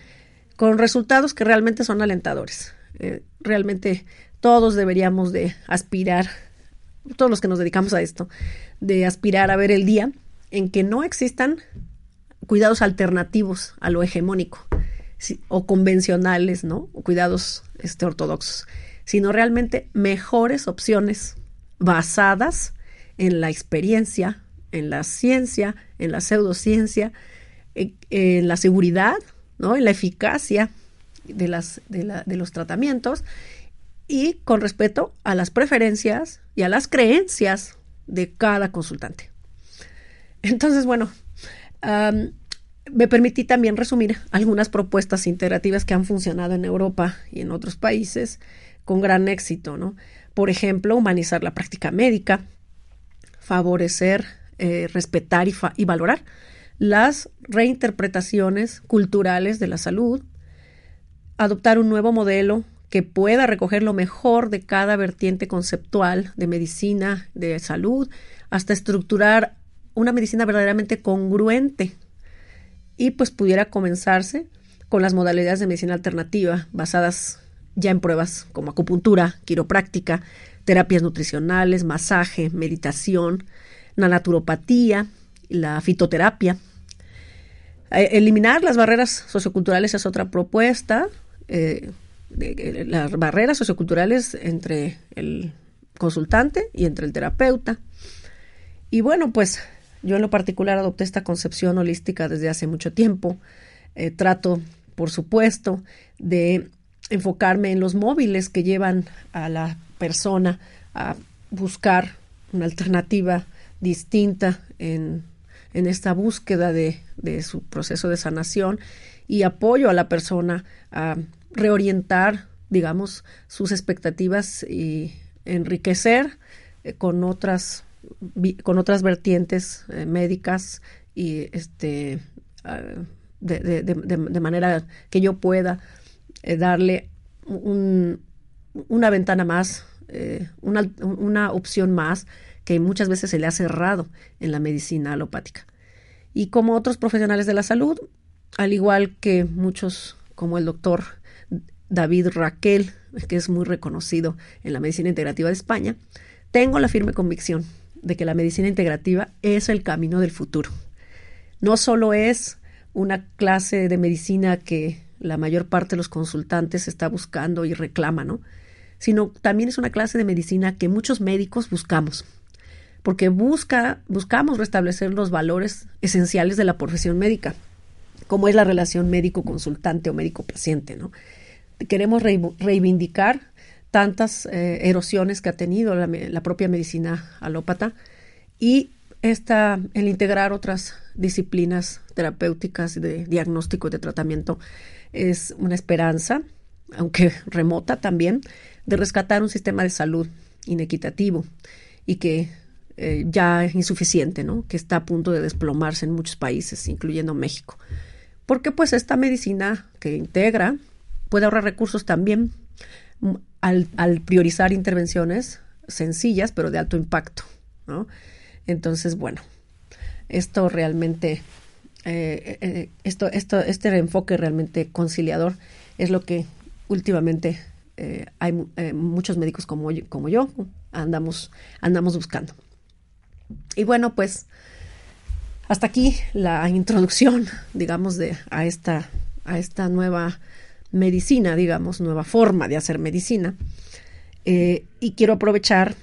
con resultados que realmente son alentadores. Eh, realmente todos deberíamos de aspirar, todos los que nos dedicamos a esto, de aspirar a ver el día en que no existan cuidados alternativos a lo hegemónico o convencionales, ¿no? cuidados este, ortodoxos sino realmente mejores opciones basadas en la experiencia, en la ciencia, en la pseudociencia, en, la seguridad, ¿no? en la eficacia de, las, de, los tratamientos y con respeto a las preferencias y a las creencias de cada consultante. Entonces, bueno, me permití también resumir algunas propuestas integrativas que han funcionado en Europa y en otros países con gran éxito, ¿no? Por ejemplo, humanizar la práctica médica, favorecer, eh, respetar y, y valorar las reinterpretaciones culturales de la salud, adoptar un nuevo modelo que pueda recoger lo mejor de cada vertiente conceptual de medicina, de salud, hasta estructurar una medicina verdaderamente congruente y pues pudiera comenzarse con las modalidades de medicina alternativa basadas ya en pruebas como acupuntura, quiropráctica, terapias nutricionales, masaje, meditación, la naturopatía, la fitoterapia. Eh, eliminar las barreras socioculturales es otra propuesta. Eh, las barreras socioculturales entre el consultante y entre el terapeuta. Y bueno, pues yo en lo particular adopté esta concepción holística desde hace mucho tiempo. Eh, trato, por supuesto, de enfocarme en los móviles que llevan a la persona a buscar una alternativa distinta en, esta búsqueda de, su proceso de sanación y apoyo a la persona a reorientar, digamos, sus expectativas y enriquecer eh, con otras con otras vertientes eh, médicas y este ah, de, manera que yo pueda eh, darle una ventana más, una, una opción más que muchas veces se le ha cerrado en la medicina alopática. Y como otros profesionales de la salud, al igual que muchos como el doctor David Raquel, que es muy reconocido en la medicina integrativa de España, tengo la firme convicción de que la medicina integrativa es el camino del futuro. No solo es una clase de medicina que la mayor parte de los consultantes está buscando y reclama, ¿no? Sino también es una clase de medicina que muchos médicos buscamos, porque busca, buscamos restablecer los valores esenciales de la profesión médica, como es la relación médico-consultante o médico-paciente, ¿no? Queremos reivindicar tantas eh, erosiones que ha tenido la, propia medicina alópata y esta, el integrar otras disciplinas terapéuticas de diagnóstico y de tratamiento es una esperanza, aunque remota también, de rescatar un sistema de salud inequitativo y que eh, ya es insuficiente, ¿no? Que está a punto de desplomarse en muchos países, incluyendo México. Porque pues esta medicina que integra puede ahorrar recursos también mm, al, priorizar intervenciones sencillas pero de alto impacto. Entonces, bueno, esto realmente, eh, eh, esto, esto, este enfoque realmente conciliador es lo que últimamente hay muchos médicos como yo, como yo andamos, andamos buscando. Y bueno, pues hasta aquí la introducción, digamos, de, a, esta, a esta nueva medicina, digamos, nueva forma de hacer medicina. Eh, y quiero aprovechar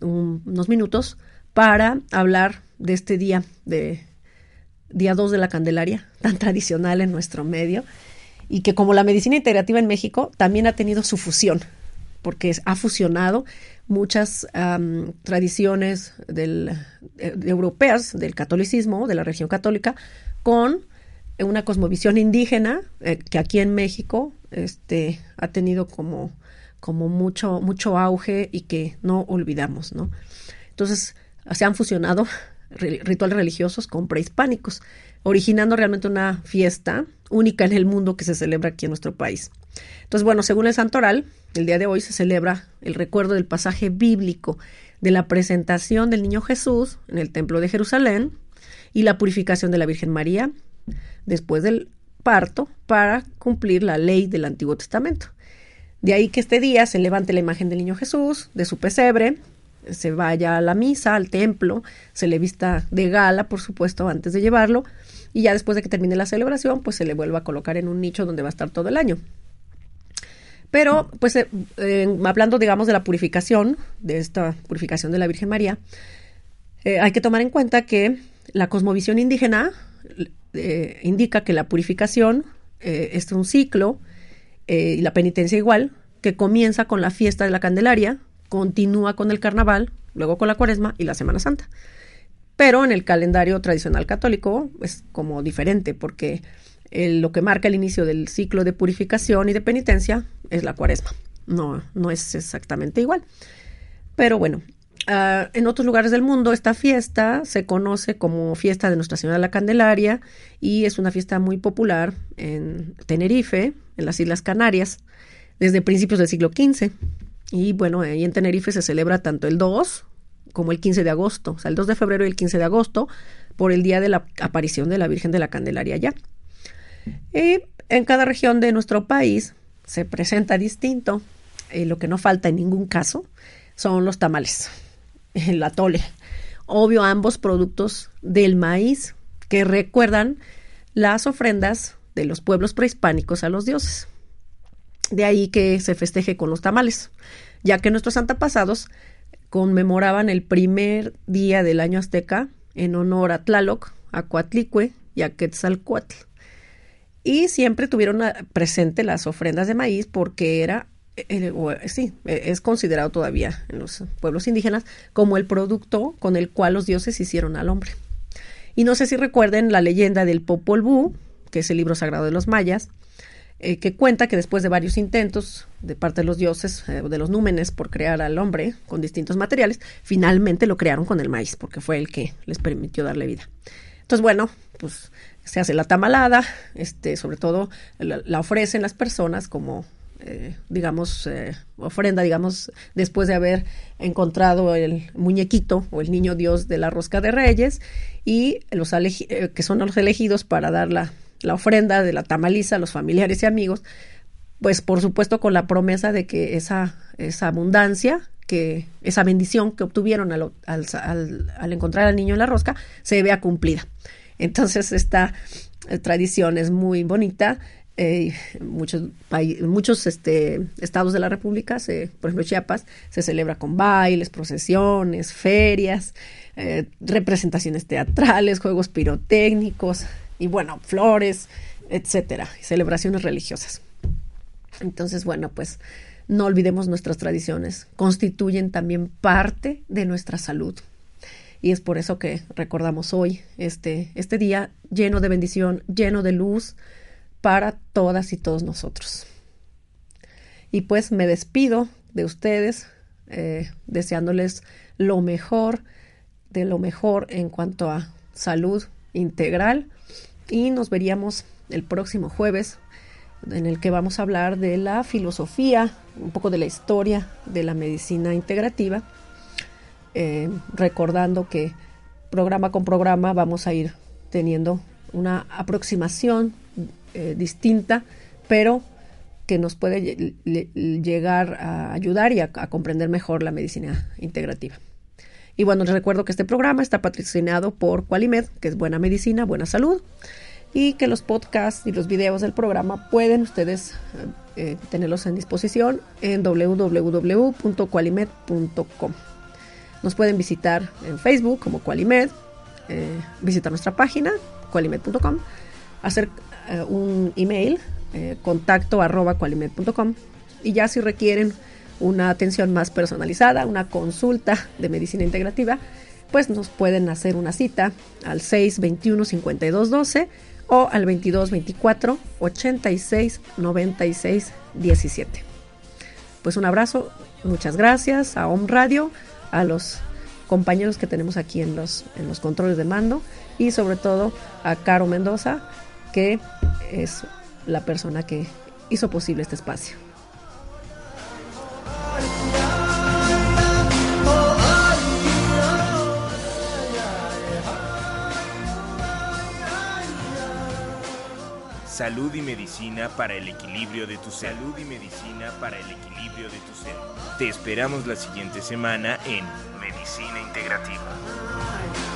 unos minutos para hablar de este día, de día 2 de la Candelaria, tan tradicional en nuestro medio, y que como la medicina integrativa en México también ha tenido su fusión, porque ha fusionado muchas tradiciones eh, europeas del catolicismo, de la región católica, con una cosmovisión indígena eh, que aquí en México este, ha tenido como, como mucho, mucho auge y que no olvidamos, ¿no? Entonces, se han fusionado rituales religiosos con prehispánicos, originando realmente una fiesta única en el mundo que se celebra aquí en nuestro país. Entonces, bueno, según el santoral, el día de hoy se celebra el recuerdo del pasaje bíblico de la presentación del niño Jesús en el templo de Jerusalén y la purificación de la Virgen María después del parto para cumplir la ley del Antiguo Testamento. De ahí que este día se levante la imagen del niño Jesús de su pesebre, se vaya a la misa, al templo, se le vista de gala, por supuesto, antes de llevarlo, y ya después de que termine la celebración, pues se le vuelva a colocar en un nicho donde va a estar todo el año. Pero, pues, eh, hablando, digamos, de la purificación, de esta purificación de la Virgen María, eh, hay que tomar en cuenta que la cosmovisión indígena eh, indica que la purificación es un ciclo y la penitencia igual, que comienza con la fiesta de la Candelaria, continúa con el carnaval, luego con la cuaresma y la Semana Santa. Pero en el calendario tradicional católico es como diferente, porque lo que marca el inicio del ciclo de purificación y de penitencia es la cuaresma. No, no es exactamente igual. Pero bueno, ah, en otros lugares del mundo esta fiesta se conoce como fiesta de Nuestra Señora de la Candelaria y es una fiesta muy popular en Tenerife, en las Islas Canarias, desde principios del siglo XV. Y bueno, ahí en Tenerife se celebra tanto el 2 como el 15 de agosto, o sea, el 2 de febrero y el 15 de agosto, por el día de la aparición de la Virgen de la Candelaria allá. Y en cada región de nuestro país se presenta distinto. y lo que no falta en ningún caso son los tamales, el atole. Obvio, ambos productos del maíz que recuerdan las ofrendas de los pueblos prehispánicos a los dioses. De ahí que se festeje con los tamales, ya que nuestros antepasados conmemoraban el primer día del año azteca en honor a Tlaloc, a Coatlicue y a Quetzalcoatl y siempre tuvieron presente las ofrendas de maíz porque era, sí, e, es considerado todavía en los pueblos indígenas como el producto con el cual los dioses hicieron al hombre. Y no sé si recuerden la leyenda del Popol Vuh, que es el libro sagrado de los mayas, eh, que cuenta que después de varios intentos de parte de los dioses, eh, de los númenes, por crear al hombre con distintos materiales, finalmente lo crearon con el maíz, porque fue el que les permitió darle vida. Entonces, bueno, pues se hace la tamalada, este, sobre todo la, ofrecen las personas como, eh, digamos, eh, ofrenda, digamos, después de haber encontrado el muñequito o el niño Dios de la rosca de reyes y los eh, que son los elegidos para dar la, la ofrenda de la tamaliza a los familiares y amigos, pues por supuesto con la promesa de que esa, esa abundancia que esa bendición que obtuvieron al, al, al, encontrar al niño en la rosca se vea cumplida. Entonces esta tradición es muy bonita. Eh, muchos muchos este, estados de la República, por ejemplo Chiapas, se celebra con bailes, procesiones, ferias, eh, representaciones teatrales, juegos pirotécnicos y bueno, flores, etcétera, celebraciones religiosas. Entonces, bueno, pues no olvidemos nuestras tradiciones, constituyen también parte de nuestra salud. y es por eso que recordamos hoy este, este día lleno de bendición, lleno de luz para todas y todos nosotros. Y pues me despido de ustedes eh, deseándoles lo mejor, de lo mejor en cuanto a salud integral y nos veríamos el próximo jueves en el que vamos a hablar de la filosofía, un poco de la historia de la medicina integrativa, eh, recordando que programa con programa vamos a ir teniendo una aproximación eh, distinta, pero que nos puede llegar a ayudar y a, comprender mejor la medicina integrativa. Y bueno, les recuerdo que este programa está patrocinado por Qualimed, que es buena medicina, buena salud, y que los podcasts y los videos del programa pueden ustedes eh, tenerlos en disposición en www.qualimed.com. Nos pueden visitar en Facebook como Qualimed, eh, visitar nuestra página qualimed.com, hacer eh, un email eh, contacto arroba y ya si requieren una atención más personalizada, una consulta de medicina integrativa, pues nos pueden hacer una cita al 621 5212 o al 2224 86 96 17. Pues un abrazo, muchas gracias a Home Radio, a los compañeros que tenemos aquí en los, en los controles de mando y sobre todo a Caro Mendoza, que es la persona que hizo posible este espacio. Salud y medicina para el equilibrio de tu salud y medicina para el equilibrio de tu ser. Te esperamos la siguiente semana en Medicina Integrativa.